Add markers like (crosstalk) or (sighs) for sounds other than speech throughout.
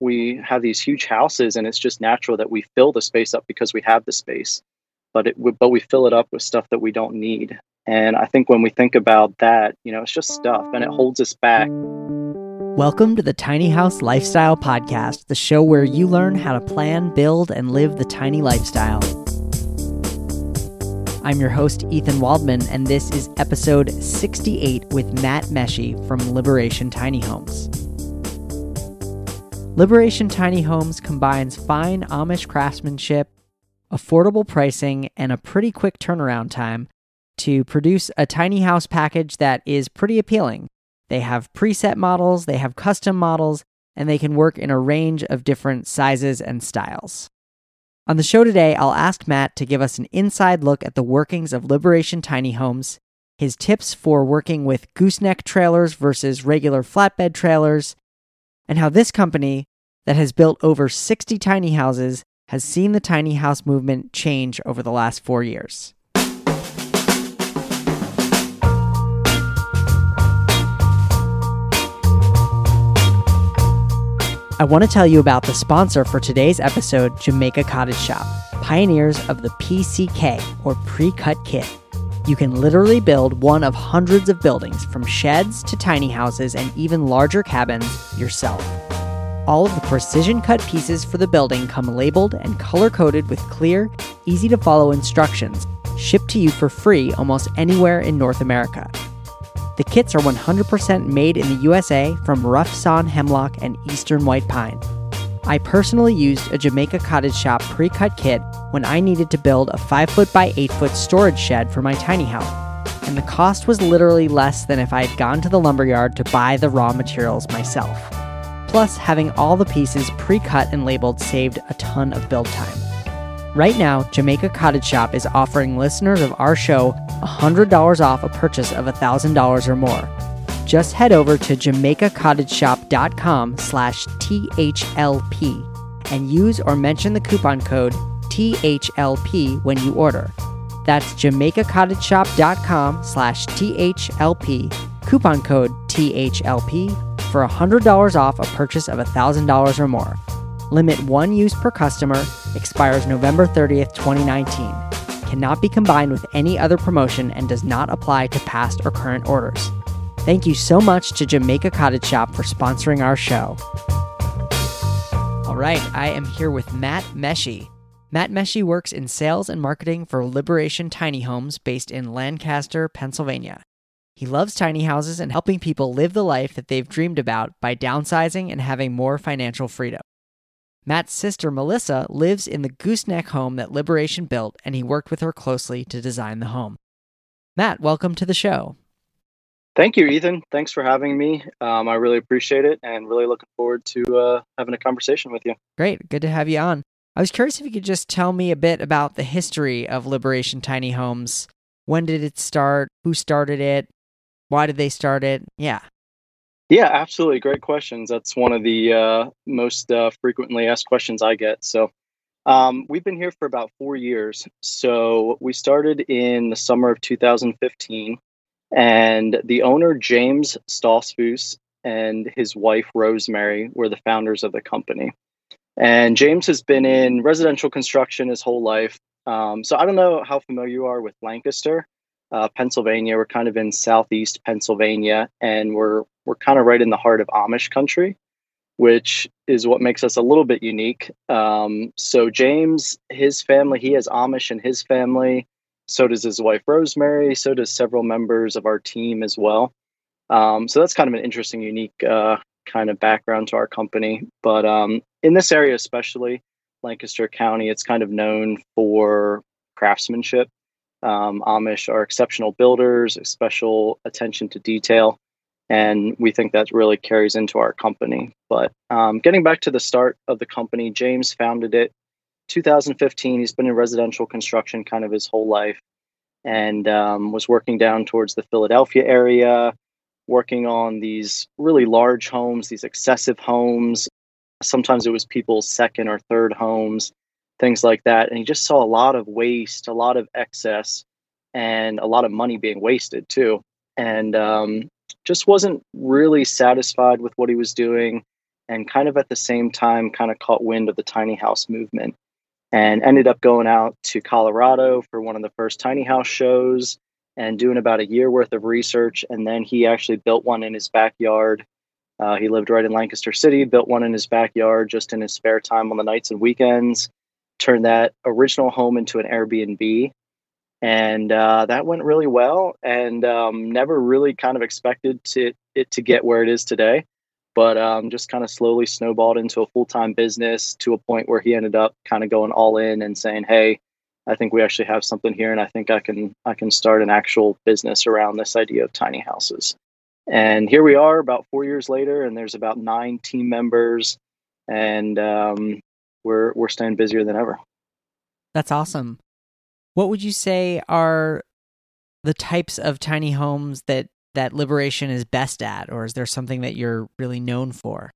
we have these huge houses and it's just natural that we fill the space up because we have the space but it but we fill it up with stuff that we don't need and i think when we think about that you know it's just stuff and it holds us back Welcome to the Tiny House Lifestyle Podcast, the show where you learn how to plan, build, and live the tiny lifestyle. I'm your host, Ethan Waldman, and this is episode 68 with Matt Meshi from Liberation Tiny Homes. Liberation Tiny Homes combines fine Amish craftsmanship, affordable pricing, and a pretty quick turnaround time to produce a tiny house package that is pretty appealing they have preset models, they have custom models, and they can work in a range of different sizes and styles. On the show today, I'll ask Matt to give us an inside look at the workings of Liberation Tiny Homes, his tips for working with gooseneck trailers versus regular flatbed trailers, and how this company that has built over 60 tiny houses has seen the tiny house movement change over the last four years. I want to tell you about the sponsor for today's episode, Jamaica Cottage Shop, pioneers of the PCK or pre cut kit. You can literally build one of hundreds of buildings, from sheds to tiny houses and even larger cabins, yourself. All of the precision cut pieces for the building come labeled and color coded with clear, easy to follow instructions, shipped to you for free almost anywhere in North America. The kits are 100% made in the USA from rough sawn hemlock and eastern white pine. I personally used a Jamaica Cottage Shop pre cut kit when I needed to build a 5 foot by 8 foot storage shed for my tiny house, and the cost was literally less than if I had gone to the lumberyard to buy the raw materials myself. Plus, having all the pieces pre cut and labeled saved a ton of build time. Right now, Jamaica Cottage Shop is offering listeners of our show $100 off a purchase of $1,000 or more. Just head over to jamaicacottageshop.com slash THLP and use or mention the coupon code THLP when you order. That's jamaicacottageshop.com slash THLP, coupon code THLP for $100 off a purchase of $1,000 or more. Limit one use per customer, expires November 30th, 2019 cannot be combined with any other promotion and does not apply to past or current orders. Thank you so much to Jamaica Cottage Shop for sponsoring our show. All right, I am here with Matt Meshi. Matt Meshi works in sales and marketing for Liberation Tiny Homes based in Lancaster, Pennsylvania. He loves tiny houses and helping people live the life that they've dreamed about by downsizing and having more financial freedom. Matt's sister, Melissa, lives in the gooseneck home that Liberation built, and he worked with her closely to design the home. Matt, welcome to the show. Thank you, Ethan. Thanks for having me. Um, I really appreciate it and really looking forward to uh, having a conversation with you. Great. Good to have you on. I was curious if you could just tell me a bit about the history of Liberation Tiny Homes. When did it start? Who started it? Why did they start it? Yeah. Yeah, absolutely. Great questions. That's one of the uh, most uh, frequently asked questions I get. So, um, we've been here for about four years. So, we started in the summer of 2015, and the owner, James Stoltzfus, and his wife, Rosemary, were the founders of the company. And James has been in residential construction his whole life. Um, so, I don't know how familiar you are with Lancaster. Uh, Pennsylvania. We're kind of in southeast Pennsylvania, and we're we're kind of right in the heart of Amish country, which is what makes us a little bit unique. Um, so James, his family, he has Amish in his family. So does his wife Rosemary. So does several members of our team as well. Um, so that's kind of an interesting, unique uh, kind of background to our company. But um, in this area, especially Lancaster County, it's kind of known for craftsmanship. Um, Amish are exceptional builders, special attention to detail and we think that really carries into our company. But um, getting back to the start of the company, James founded it 2015. He's been in residential construction kind of his whole life, and um, was working down towards the Philadelphia area, working on these really large homes, these excessive homes. Sometimes it was people's second or third homes, things like that. And he just saw a lot of waste, a lot of excess, and a lot of money being wasted too. And um, just wasn't really satisfied with what he was doing and kind of at the same time kind of caught wind of the tiny house movement and ended up going out to Colorado for one of the first tiny house shows and doing about a year worth of research. And then he actually built one in his backyard. Uh, he lived right in Lancaster City, built one in his backyard just in his spare time on the nights and weekends, turned that original home into an Airbnb. And uh, that went really well and um, never really kind of expected to, it to get where it is today but um, just kind of slowly snowballed into a full time business to a point where he ended up kind of going all in and saying, "Hey, I think we actually have something here, and I think I can I can start an actual business around this idea of tiny houses." And here we are, about four years later, and there's about nine team members, and um, we're we're staying busier than ever. That's awesome. What would you say are the types of tiny homes that that Liberation is best at, or is there something that you're really known for?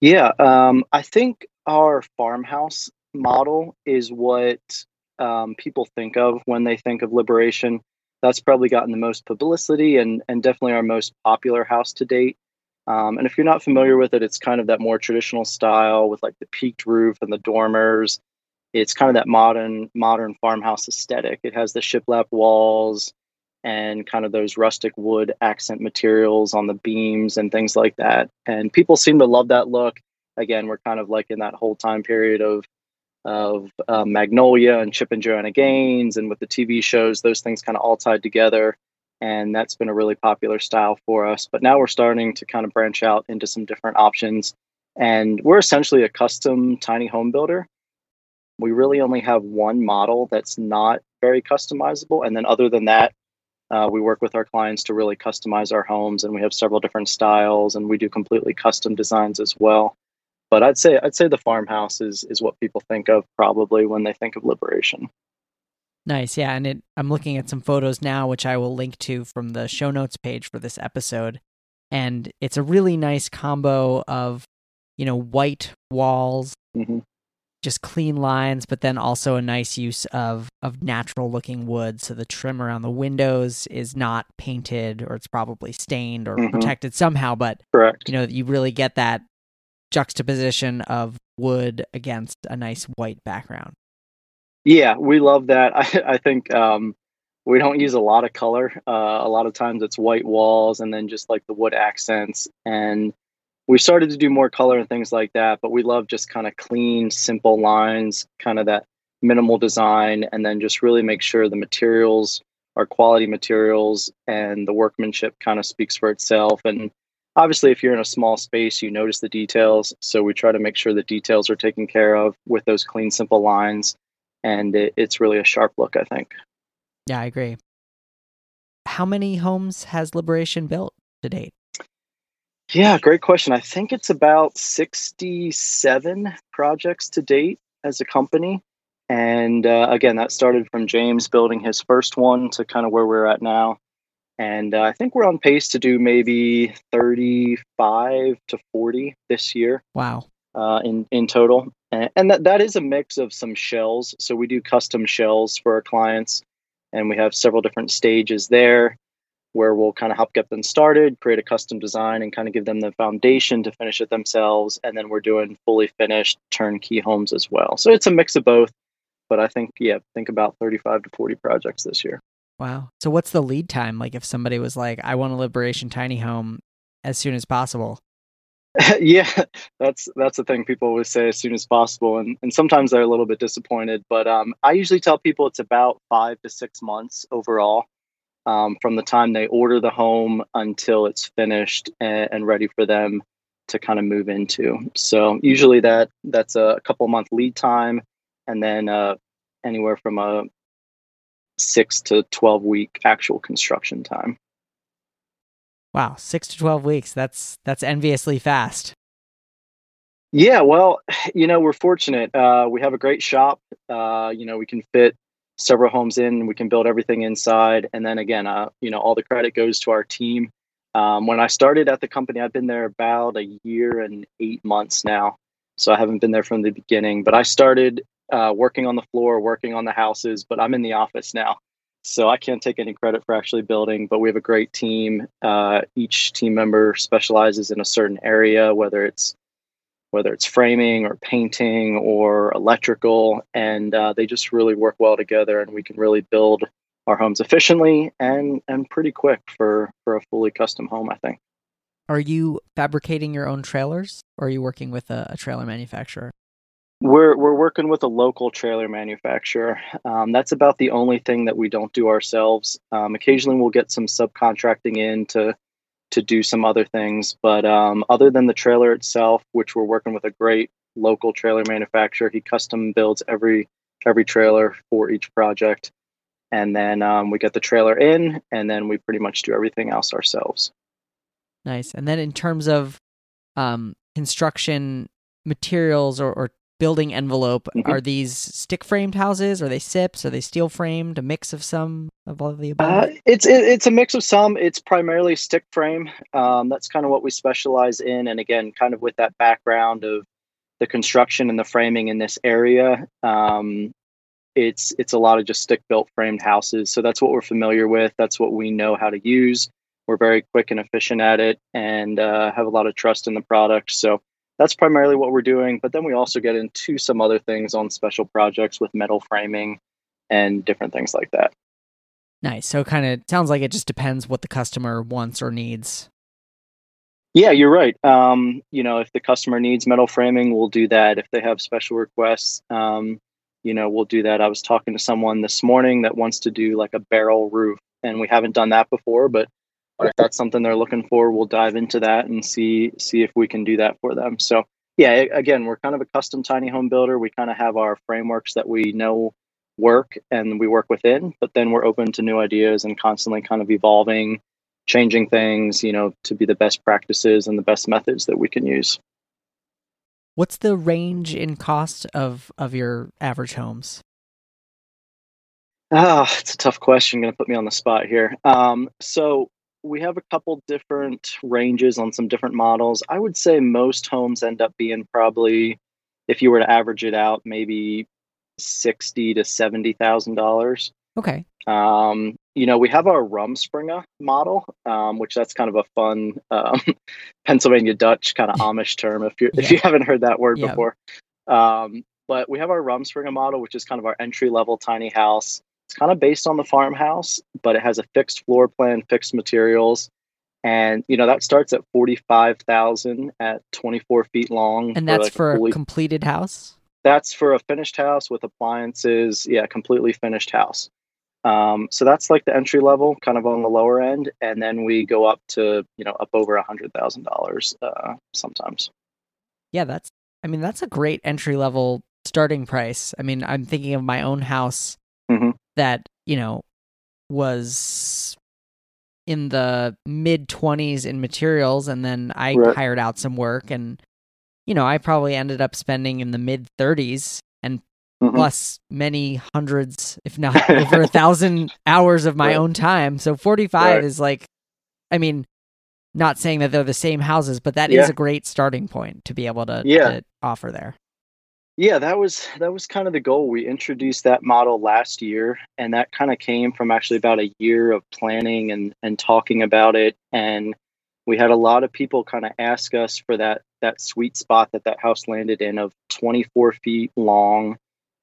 Yeah, um, I think our farmhouse model is what um, people think of when they think of Liberation. That's probably gotten the most publicity and, and definitely our most popular house to date. Um, and if you're not familiar with it, it's kind of that more traditional style with like the peaked roof and the dormers. It's kind of that modern modern farmhouse aesthetic. It has the shiplap walls and kind of those rustic wood accent materials on the beams and things like that. And people seem to love that look. Again, we're kind of like in that whole time period of of uh, Magnolia and Chip and Joanna Gaines, and with the TV shows, those things kind of all tied together. And that's been a really popular style for us. But now we're starting to kind of branch out into some different options. And we're essentially a custom tiny home builder. We really only have one model that's not very customizable. And then, other than that, uh, we work with our clients to really customize our homes, and we have several different styles, and we do completely custom designs as well. But I'd say I'd say the farmhouse is is what people think of probably when they think of liberation. Nice, yeah, and it, I'm looking at some photos now, which I will link to from the show notes page for this episode, and it's a really nice combo of, you know, white walls, mm-hmm just clean lines, but then also a nice use of of natural looking wood. So the trim around the windows is not painted or it's probably stained or mm-hmm. protected somehow. But correct, you know, you really get that juxtaposition of wood against a nice white background. Yeah, we love that. (laughs) I, I think um, we don't use a lot of color. Uh, a lot of times it's white walls and then just like the wood accents and we started to do more color and things like that, but we love just kind of clean, simple lines, kind of that minimal design, and then just really make sure the materials are quality materials and the workmanship kind of speaks for itself. And obviously, if you're in a small space, you notice the details. So we try to make sure the details are taken care of with those clean, simple lines. And it, it's really a sharp look, I think. Yeah, I agree. How many homes has Liberation built to date? Yeah, great question. I think it's about 67 projects to date as a company. And uh, again, that started from James building his first one to kind of where we're at now. And uh, I think we're on pace to do maybe 35 to 40 this year. Wow. Uh, in, in total. And, that, that is a mix of some shells. So we do custom shells for our clients, and we have several different stages there where we'll kind of help get them started, create a custom design, and kind of give them the foundation to finish it themselves. And then we're doing fully finished turnkey homes as well. So it's a mix of both. But I think, yeah, think about 35 to 40 projects this year. Wow. So what's the lead time? Like if somebody was like, I want a liberation tiny home as soon as possible. (laughs) yeah, that's that's the thing people always say as soon as possible, and and sometimes they're a little bit disappointed. But um, I usually tell people it's about five to six months overall um, from the time they order the home until it's finished and, and ready for them to kind of move into. So usually that that's a couple month lead time, and then uh, anywhere from a six to twelve week actual construction time. Wow, six to twelve weeks. That's that's enviously fast. Yeah, well, (sighs) you know, we're fortunate. Uh, we have a great shop. Uh, you know, we can fit several homes in. We can build everything inside, and then again, uh, you know, all the credit goes to our team. Um, when I started at the company, I've been there about a year and eight months now, so I haven't been there from the beginning. But I started uh, working on the floor, working on the houses, but I'm in the office now. So I can't take any credit for actually building, but we have a great team. Uh, each team member specializes in a certain area, whether it's whether it's framing or painting or electrical, and uh, they just really work well together, and we can really build our homes efficiently and and pretty quick for for a fully custom home. I think. Are you fabricating your own trailers, or are you working with a, a trailer manufacturer? We're we're working with a local trailer manufacturer. Um, that's about the only thing that we don't do ourselves. Um, occasionally, we'll get some subcontracting in to to do some other things, but um, other than the trailer itself, which we're working with a great local trailer manufacturer, he custom builds every every trailer for each project, and then um, we get the trailer in, and then we pretty much do everything else ourselves. Nice. And then in terms of um, construction materials or, or building envelope. Mm-hmm. are these stick framed houses? Are they SIPs? Are they steel framed? A mix of some of all of the above? Uh, it's it, it's a mix of some. It's primarily stick frame. Um, that's kind of what we specialize in. And again kind of with that background of the construction and the framing in this area um, it's it's a lot of just stick built framed houses. So that's what we're familiar with. That's what we know how to use. We're very quick and efficient at it and uh, have a lot of trust in the product. So that's primarily what we're doing. But then we also get into some other things on special projects with metal framing and different things like that. Nice. So kind of sounds like it just depends what the customer wants or needs. Yeah, you're right. Um, you know, if the customer needs metal framing, we'll do that. If they have special requests, um, you know, we'll do that. I was talking to someone this morning that wants to do like a barrel roof, and we haven't done that before, but if that's something they're looking for, we'll dive into that and see see if we can do that for them. So yeah, again, we're kind of a custom tiny home builder. We kind of have our frameworks that we know work and we work within, but then we're open to new ideas and constantly kind of evolving, changing things, you know, to be the best practices and the best methods that we can use. What's the range in cost of of your average homes? Ah, it's a tough question. Going to put me on the spot here. Um, so we have a couple different ranges on some different models. I would say most homes end up being probably, if you were to average it out, maybe sixty to seventy thousand dollars. Okay. Um, you know, we have our Rumspringa model, um, which that's kind of a fun um, (laughs) Pennsylvania Dutch kind of (laughs) Amish term. If you yeah. if you haven't heard that word yeah. before, um, but we have our Rumspringa model, which is kind of our entry level tiny house. It's kind of based on the farmhouse, but it has a fixed floor plan, fixed materials. And you know that starts at forty five thousand at twenty four feet long, and that's for, like for a, fully, a completed house. That's for a finished house with appliances. Yeah, completely finished house. Um, so that's like the entry level, kind of on the lower end, and then we go up to you know up over a hundred thousand dollars uh, sometimes. Yeah, that's. I mean, that's a great entry level starting price. I mean, I'm thinking of my own house. Mm-hmm that you know was in the mid 20s in materials and then I right. hired out some work and you know I probably ended up spending in the mid 30s and mm-hmm. plus many hundreds if (laughs) not over a thousand hours of my right. own time so 45 right. is like I mean not saying that they're the same houses but that yeah. is a great starting point to be able to, yeah. to offer there yeah, that was that was kind of the goal. We introduced that model last year, and that kind of came from actually about a year of planning and and talking about it. And we had a lot of people kind of ask us for that that sweet spot that that house landed in of 24 feet long,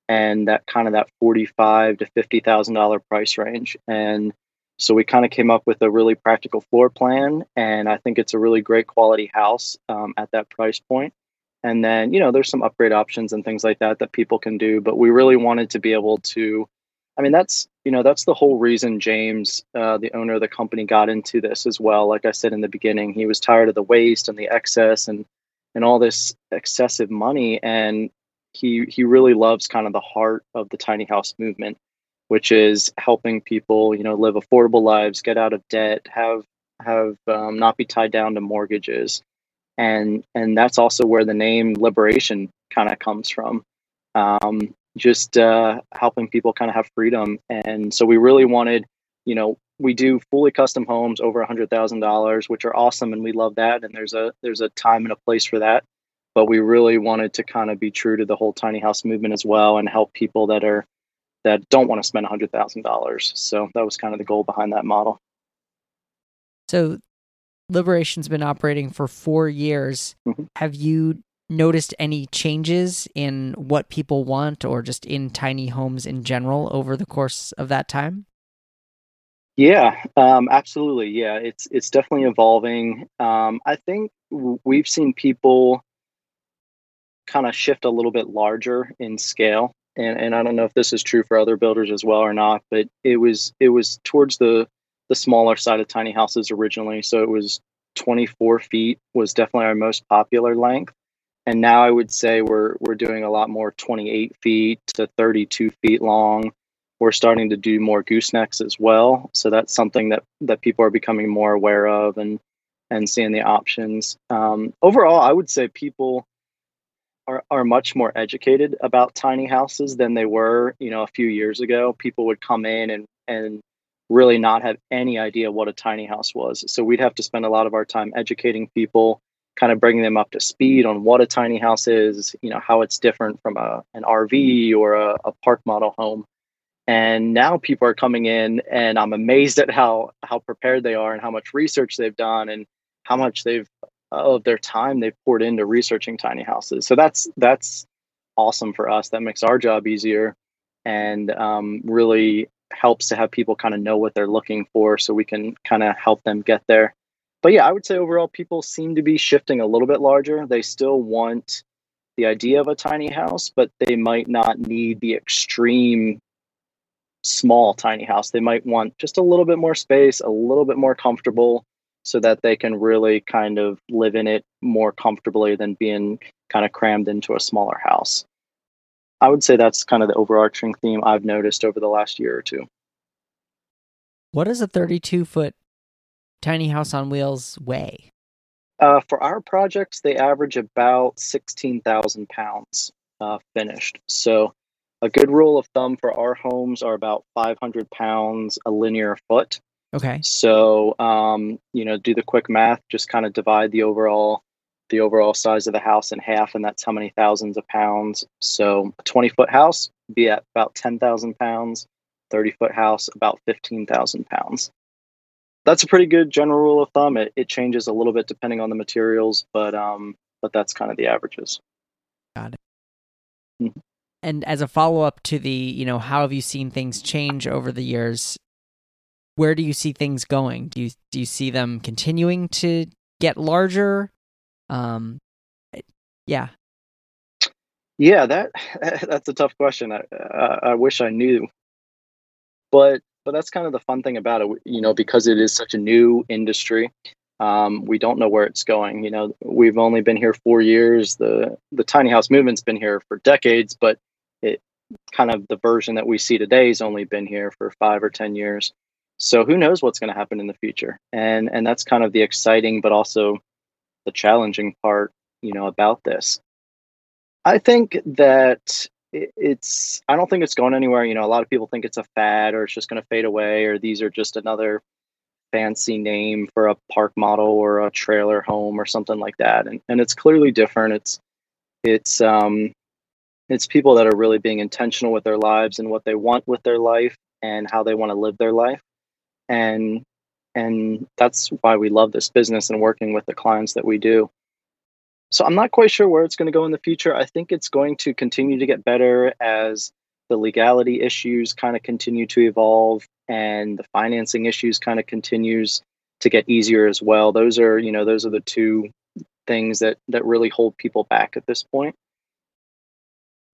and that kind of that 45 to fifty thousand dollar price range. And so we kind of came up with a really practical floor plan, and I think it's a really great quality house um, at that price point and then, you know, there's some upgrade options and things like that that people can do. But we really wanted to be able to, I mean, that's, you know, that's the whole reason James, uh, the owner of the company, got into this as well. Like I said in the beginning, he was tired of the waste and the excess and, and all this excessive money. And he, he really loves kind of the heart of the tiny house movement, which is helping people, you know, live affordable lives, get out of debt, have, have, um, not be tied down to mortgages and and that's also where the name liberation kind of comes from um, just uh, helping people kind of have freedom and so we really wanted you know we do fully custom homes over a hundred thousand dollars which are awesome and we love that and there's a there's a time and a place for that but we really wanted to kind of be true to the whole tiny house movement as well and help people that are that don't want to spend a $100,000. So that was kind of the goal behind that model. So Liberation's been operating for four years. Mm-hmm. Have you noticed any changes in what people want or just in tiny homes in general over the course of that time? Yeah, um, absolutely. Yeah, it's it's definitely evolving. Um, I think we've seen people kind of shift a little bit larger in scale, and and I don't know if this is true for other builders as well or not, but it was it was towards the the smaller side of tiny houses originally. So it was 24 feet was definitely our most popular length, and now I would say we're we're doing a lot more 28 feet to 32 feet long we're starting to do more goosenecks as well. So that's something that that people are becoming more aware of and and seeing the options. Um, overall, I would say people are are much more educated about tiny houses than they were, you know, a few years ago. People would come in and and really not have any idea what a tiny house was. So we'd have to spend a lot of our time educating people, kind of bringing them up to speed on what a tiny house is, you know, how it's different from a an RV or a, a park model home. And now people are coming in and i'm amazed at how how prepared they are and how much research they've done and how much they've of their time they've poured into researching tiny houses. So that's that's awesome for us. That makes our job easier and um, really helps to have people kind of know what they're looking for so we can kind of help them get there but yeah i would say overall people seem to be shifting a little bit larger they still want the idea of a tiny house but they might not need the extreme small tiny house. They might want just a little bit more space, a little bit more comfortable so that they can really kind of live in it more comfortably than being kind of crammed into a smaller house. I would say that's kind of the overarching theme I've noticed over the last year or two. What does a 32 foot tiny house on wheels weigh? Uh, for our projects, they average about 16,000 pounds uh, finished. So a good rule of thumb for our homes are about 500 pounds a linear foot. Okay. So, um, you know, do the quick math. Just kind of divide the overall the overall size of the house in half, and that's how many thousands of pounds. So, a 20 foot house be at about 10,000 pounds. 30 foot house about 15,000 pounds. That's a pretty good general rule of thumb. It, it changes a little bit depending on the materials, but um, but that's kind of the averages. Got it. Mm-hmm and as a follow up to the, you know, how have you seen things change over the years? Where do you see things going? Do you do you see them continuing to get larger? Um, yeah. Yeah, that (laughs) that's a tough question. I, I, I wish I knew, but but that's kind of the fun thing about it. You know, because it is such a new industry, um, we don't know where it's going. You know, we've only been here four years. The the tiny house movement's been here for decades, but it kind of the version that we see today has only been here for five or ten years so who knows what's going to happen in the future and and that's kind of the exciting but also the challenging part you know about this. I think that it's i don't think it's going anywhere. You know a lot of people think it's a fad or it's just going to fade away or these are just another fancy name for a park model or a trailer home or something like that. And and it's clearly different. It's it's um it's people that are really being intentional with their lives and what they want with their life and how they want to live their life. And and that's why we love this business and working with the clients that we do. So i'm not quite sure where it's going to go in the future. I think it's going to continue to get better as the legality issues kind of continue to evolve and the financing issues kind of continues to get easier as well. Those are you know those are the two things that that really hold people back at this point.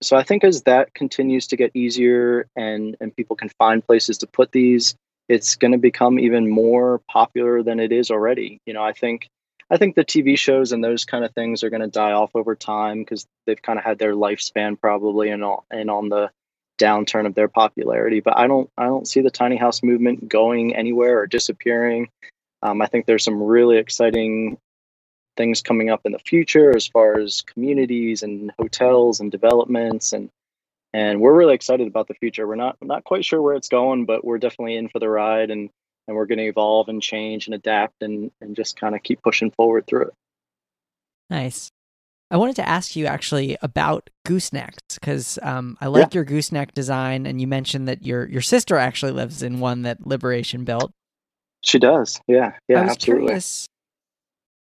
So I think as that continues to get easier and and people can find places to put these, it's going to become even more popular than it is already. You know, I think I think the TV shows and those kind of things are going to die off over time because they've kind of had their lifespan probably and all, and on the downturn of their popularity. But I don't I don't see the tiny house movement going anywhere or disappearing. Um, I think there's some really exciting things coming up in the future as far as communities and hotels and developments and and we're really excited about the future. We're not not quite sure where it's going, but we're definitely in for the ride and and we're going to evolve and change and adapt and and just kind of keep pushing forward through it. Nice. I wanted to ask you actually about goosenecks because um, I like yeah. your gooseneck design, and you mentioned that your your sister actually lives in one that Liberation built. She does, yeah, yeah. I was absolutely. curious,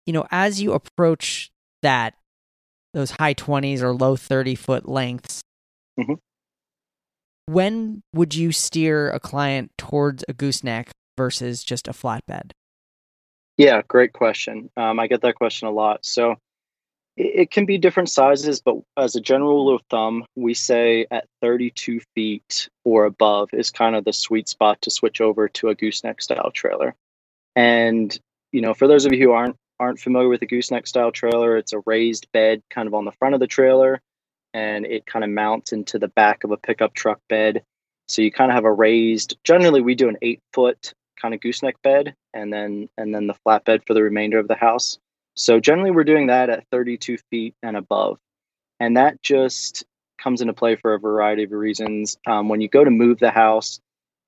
you know, as you approach that those high twenties or low thirty foot lengths, mm-hmm. when would you steer a client towards a gooseneck versus just a flatbed? Yeah, great question. Um, I get that question a lot. So it, it, can be different sizes, but as a general rule of thumb, we say at 32 feet or above is kind of the sweet spot to switch over to a gooseneck style trailer. And you know, for those of you who aren't aren't familiar with a gooseneck style trailer, it's a raised bed kind of on the front of the trailer, and it kind of mounts into the back of a pickup truck bed. So you kind of have a raised. Generally, we do an eight foot kind of gooseneck bed, and then and then the flatbed for the remainder of the house. So generally, we're doing that at 32 feet and above, and that just comes into play for a variety of reasons. Um, when you go to move the house,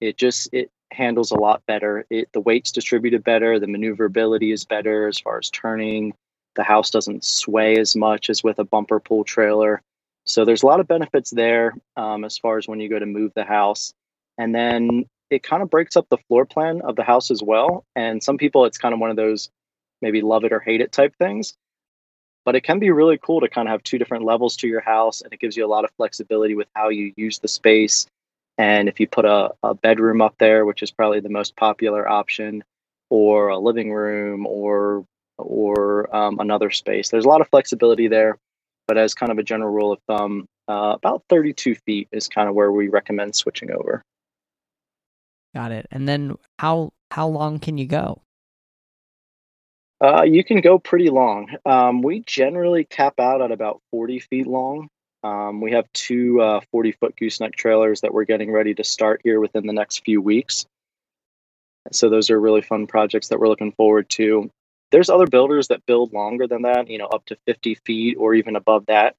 it just it handles a lot better. It the weight's distributed better, the maneuverability is better as far as turning. The house doesn't sway as much as with a bumper pull trailer. So there's a lot of benefits there um, as far as when you go to move the house. And then it kind of breaks up the floor plan of the house as well. And some people, it's kind of one of those maybe love it or hate it type things. But it can be really cool to kind of have two different levels to your house, and it gives you a lot of flexibility with how you use the space. And if you put a, a bedroom up there, which is probably the most popular option, or a living room, or or um, another space, there's a lot of flexibility there. But as kind of a general rule of thumb, uh, about 32 feet is kind of where we recommend switching over. Got it. And then how how long can you go? Uh, you can go pretty long. Um, we generally cap out at about 40 feet long. Um, we have two uh, 40 foot gooseneck trailers that we're getting ready to start here within the next few weeks. So those are really fun projects that we're looking forward to. There's other builders that build longer than that, you know, up to 50 feet or even above that.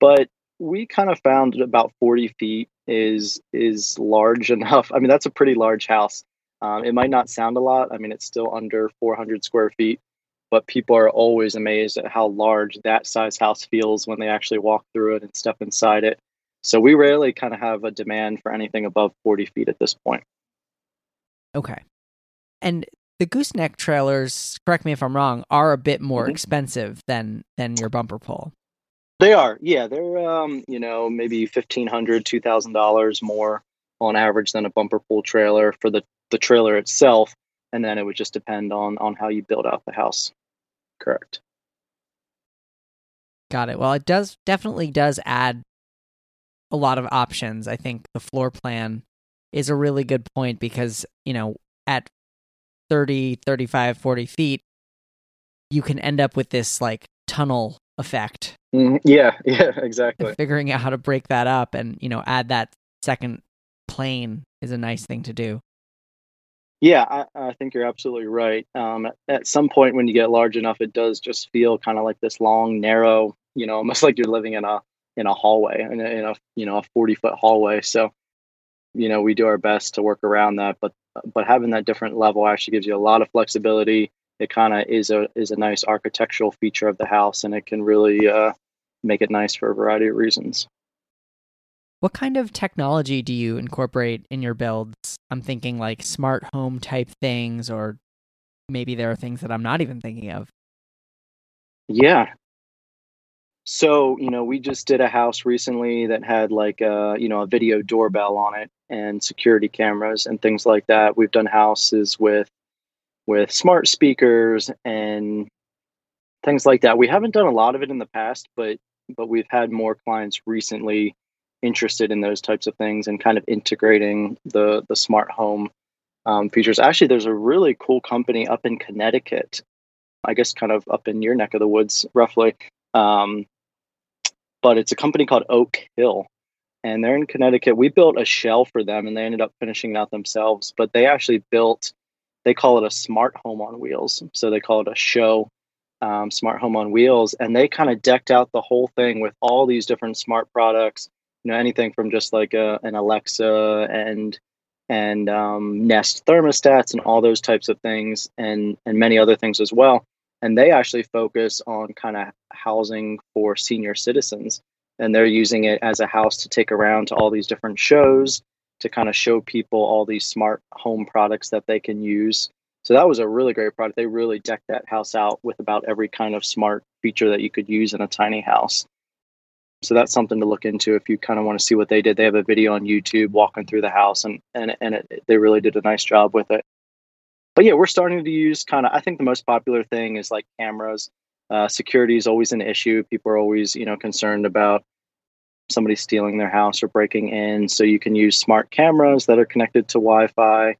But we kind of found about 40 feet is is large (laughs) enough. I mean, that's a pretty large house. Um, it might not sound a lot. I mean, it's still under 400 square feet, but people are always amazed at how large that size house feels when they actually walk through it and step inside it. So we rarely kind of have a demand for anything above 40 feet at this point. Okay. And the gooseneck trailers, correct me if I'm wrong, are a bit more mm-hmm. expensive than than your bumper pull. They are, yeah. They're um, you know, maybe fifteen hundred, two thousand dollars more on average than a bumper pull trailer for the the trailer itself, and then it would just depend on on how you build out the house. Correct. Got it. Well, it does definitely does add a lot of options. I think the floor plan is a really good point because, you know, at 30, 35, 40 feet, you can end up with this like tunnel effect. Mm, yeah, (laughs) yeah, exactly. And figuring out how to break that up and, you know, add that second plane is a nice thing to do. Yeah, I, I think you're absolutely right. Um, at some point, when you get large enough, it does just feel kind of like this long, narrow, you know, (laughs) almost like you're living in a in a hallway, in a, in a you know a 40 foot hallway. So, you know, we do our best to work around that, but but having that different level actually gives you a lot of flexibility. It kind of is a is a nice architectural feature of the house, and it can really uh, make it nice for a variety of reasons. What kind of technology do you incorporate in your builds? I'm thinking like smart home type things, or maybe there are things that I'm not even thinking of. Yeah. So, you know, we just did a house recently that had like a, you know, a video doorbell on it and security cameras and things like that. We've done houses with with smart speakers and things like that. We haven't done a lot of it in the past, but but we've had more clients recently interested in those types of things and kind of integrating the the smart home um, features. Actually, there's a really cool company up in Connecticut. I guess kind of up in your neck of the woods, roughly. Um, but it's a company called Oak Hill, and they're in Connecticut. We built a shell for them, and they ended up finishing it out themselves. But they actually built, they call it a smart home on wheels. So they call it a show um, smart home on wheels, and they kind of decked out the whole thing with all these different smart products you know anything from just like a, an Alexa and and um, Nest thermostats and all those types of things and and many other things as well. And they actually focus on kind of housing for senior citizens. And they're using it as a house to take around to all these different shows to kind of show people all these smart home products that they can use. So that was a really great product. They really decked that house out with about every kind of smart feature that you could use in a tiny house. So that's something to look into if you kind of want to see what they did. They have a video on youtube walking through the house and and, and it, they really did a nice job with it but yeah, we're starting to use kind of. I think the most popular thing is like cameras. Uh, security is always an issue. People are always, you know, concerned about somebody stealing their house or breaking in. So you can use smart cameras that are connected to Wi-Fi,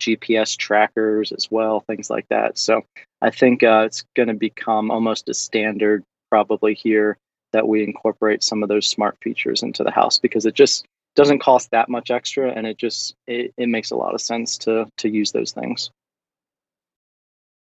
GPS trackers as well, things like that. So I think uh, it's going to become almost a standard probably here that we incorporate some of those smart features into the house because it just doesn't cost that much extra and it just it, it makes a lot of sense to to use those things.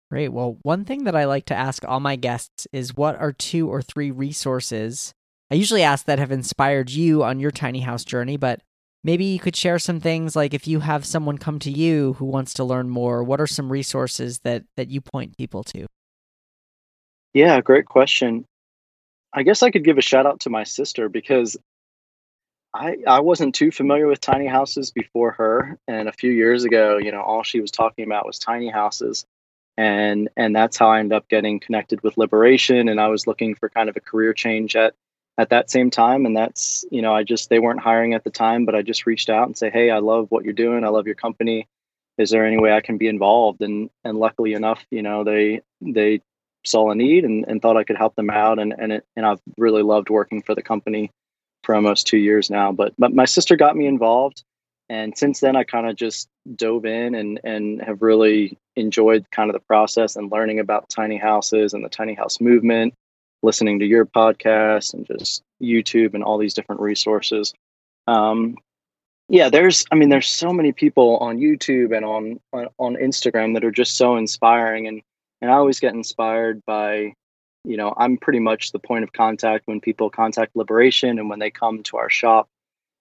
Great. Well one thing that i like to ask all my guests is what are two or three resources? I usually ask that have inspired you on your tiny house journey but maybe you could share some things like if you have someone come to you who wants to learn more what are some resources that that you point people to? Yeah great question. I guess i could give a shout out to my sister because I, I wasn't too familiar with tiny houses before her. And a few years ago, you know, all she was talking about was tiny houses. And and that's how I ended up getting connected with Liberation. And I was looking for kind of a career change at at that same time. And that's, you know, I just they weren't hiring at the time, but I just reached out and say, Hey, I love what you're doing. I love your company. Is there any way I can be involved? And and luckily enough, you know, they they saw a need and, and thought I could help them out. And and it, and I've really loved working for the company for almost two years now. But but my sister got me involved, and since then I kind of just dove in and and have really enjoyed kind of the process and learning about tiny houses and the tiny house movement, listening to your podcast and just YouTube and all these different resources. Um, yeah, there's I mean there's so many people on YouTube and on, on on Instagram that are just so inspiring and and I always get inspired by you know, I'm pretty much the point of contact when people contact Liberation and when they come to our shop.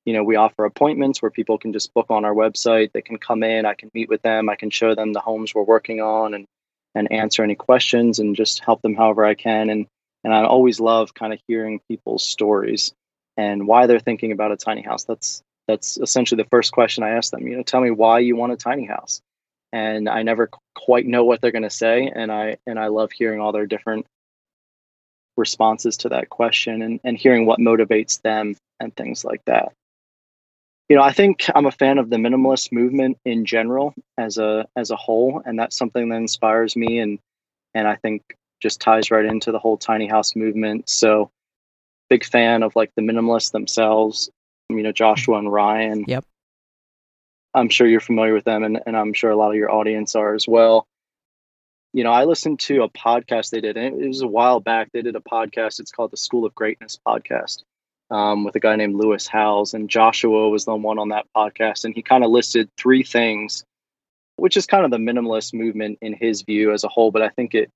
You know, we offer appointments where people can just book on our website. They can come in, I can meet with them, I can show them the homes we're working on and and answer any questions and just help them however I can. And and I always love kind of hearing people's stories and why they're thinking about a tiny house. That's that's essentially the first question I ask them. You know, tell me why you want a tiny house. And I never quite know what they're going to say, and I and I love hearing all their different responses to that question and, and hearing what motivates them and things like that. You know, I think I'm a fan of the minimalist movement in general as a as a whole, and that's something that inspires me and and I think just ties right into the whole tiny house movement. So big fan of like the minimalists themselves, you know, Joshua and Ryan. Yep. I'm sure you're familiar with them and, and I'm sure a lot of your audience are as well you know, I listened to a podcast they did, and it was a while back. They did a podcast. It's called the School of Greatness podcast um, with a guy named Lewis Howes, and Joshua was the one on that podcast, and he kind of listed three things, which is kind of the minimalist movement in his view as a whole. But I think it,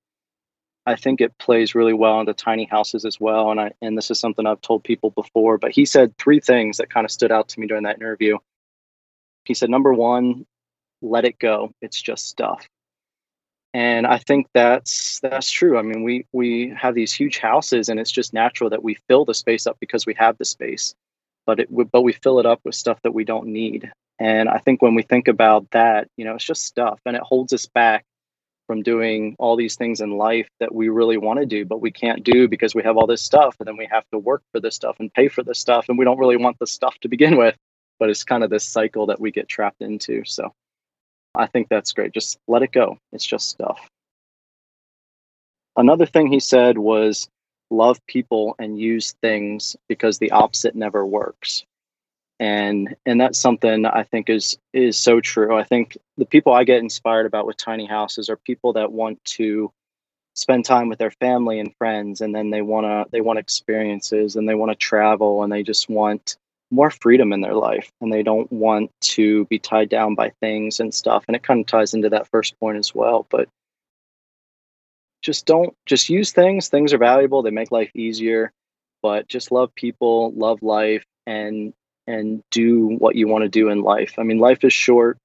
I think it plays really well into tiny houses as well. And I, and this is something I've told people before, but he said three things that kind of stood out to me during that interview. He said, number one, let it go. It's just stuff and i think that's that's true. I mean we we have these huge houses and it's just natural that we fill the space up because we have the space but it but we fill it up with stuff that we don't need. And i think when we think about that you know it's just stuff and it holds us back from doing all these things in life that we really want to do but we can't do because we have all this stuff and then we have to work for this stuff and pay for this stuff and we don't really want the stuff to begin with but it's kind of this cycle that we get trapped into. So I think that's great. Just let it go. It's just stuff. Another thing he said was love people and use things because the opposite never works. And and that's something I think is is so true. I think the people I get inspired about with tiny houses are people that want to spend time with their family and friends and then they want to they want experiences and they want to travel and they just want more freedom in their life and they don't want to be tied down by things and stuff. And it kind of ties into that first point as well. But just don't just use things. Things are valuable, they make life easier, but just love people, love life and and do what you want to do in life. I mean, life is short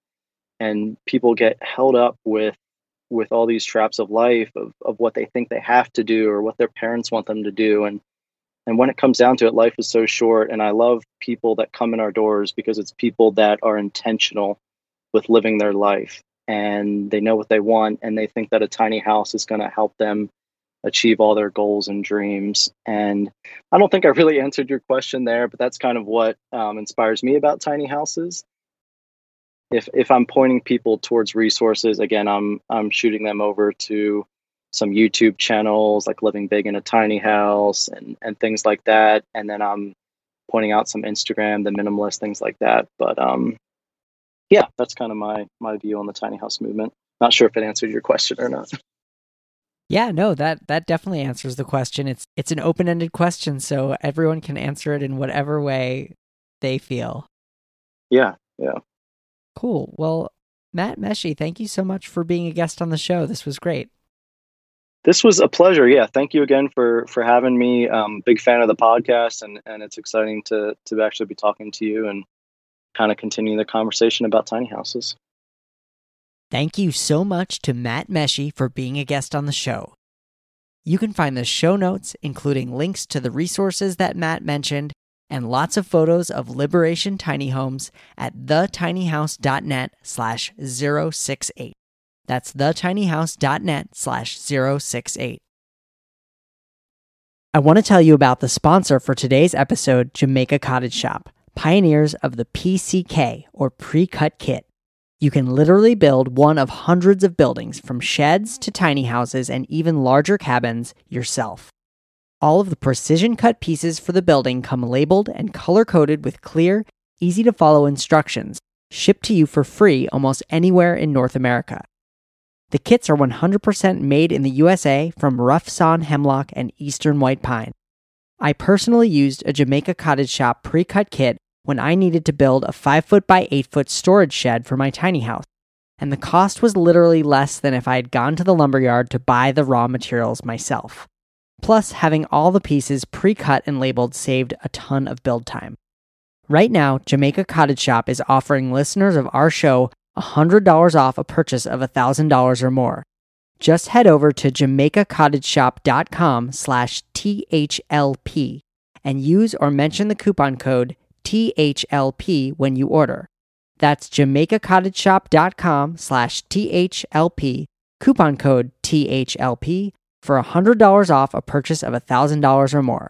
and people get held up with with all these traps of life of, of what they think they have to do or what their parents want them to do and and when it comes down to it life is so short and i love people that come in our doors because it's people that are intentional with living their life. And they know what they want and they think that a tiny house is going to help them achieve all their goals and dreams. And i don't think i really (laughs) answered your question there but that's kind of what um, inspires me about tiny houses. If if I'm pointing people towards resources, again, I'm I'm shooting them over to some YouTube channels like Living Big in a Tiny House and and things like that, and then I'm pointing out some Instagram, the minimalist things like that. But um, yeah, that's kind of my my view on the tiny house movement. Not sure if it answered your question or not. Yeah, no, that that definitely answers the question. It's it's an open-ended question, so everyone can answer it in whatever way they feel. Yeah, yeah. Cool. Well, Matt Meshi, thank you so much for being a guest on the show. This was great. This was a pleasure. Yeah, thank you again for for having me. Um, big fan of the podcast, and and it's exciting to to actually be talking to you and kind of continue the conversation about tiny houses. Thank you so much to Matt Meshi for being a guest on the show. You can find the show notes, including links to the resources that Matt mentioned, and lots of photos of Liberation Tiny Homes at thetinyhouse.net slash 068. That's thetinyhouse.net slash 068. I want to tell you about the sponsor for today's episode, Jamaica Cottage Shop, pioneers of the PCK or pre-cut kit. You can literally build one of hundreds of buildings from sheds to tiny houses and even larger cabins yourself. All of the precision cut pieces for the building come labeled and color coded with clear, easy to follow instructions, shipped to you for free almost anywhere in North America. The kits are 100% made in the USA from rough sawn hemlock and eastern white pine. I personally used a Jamaica Cottage Shop pre cut kit when I needed to build a 5 foot by 8 foot storage shed for my tiny house, and the cost was literally less than if I had gone to the lumberyard to buy the raw materials myself. Plus, having all the pieces pre cut and labeled saved a ton of build time. Right now, Jamaica Cottage Shop is offering listeners of our show $100 off a purchase of $1,000 or more. Just head over to jamaicacottageshop.com slash THLP and use or mention the coupon code THLP when you order. That's jamaicacottageshop.com slash THLP, coupon code THLP for $100 off a purchase of $1,000 or more.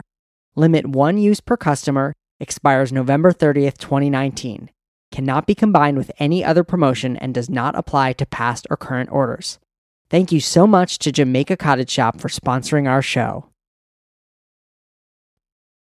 Limit one use per customer, expires November 30th, 2019. Cannot be combined with any other promotion and does not apply to past or current orders. Thank you so much to Jamaica Cottage Shop for sponsoring our show.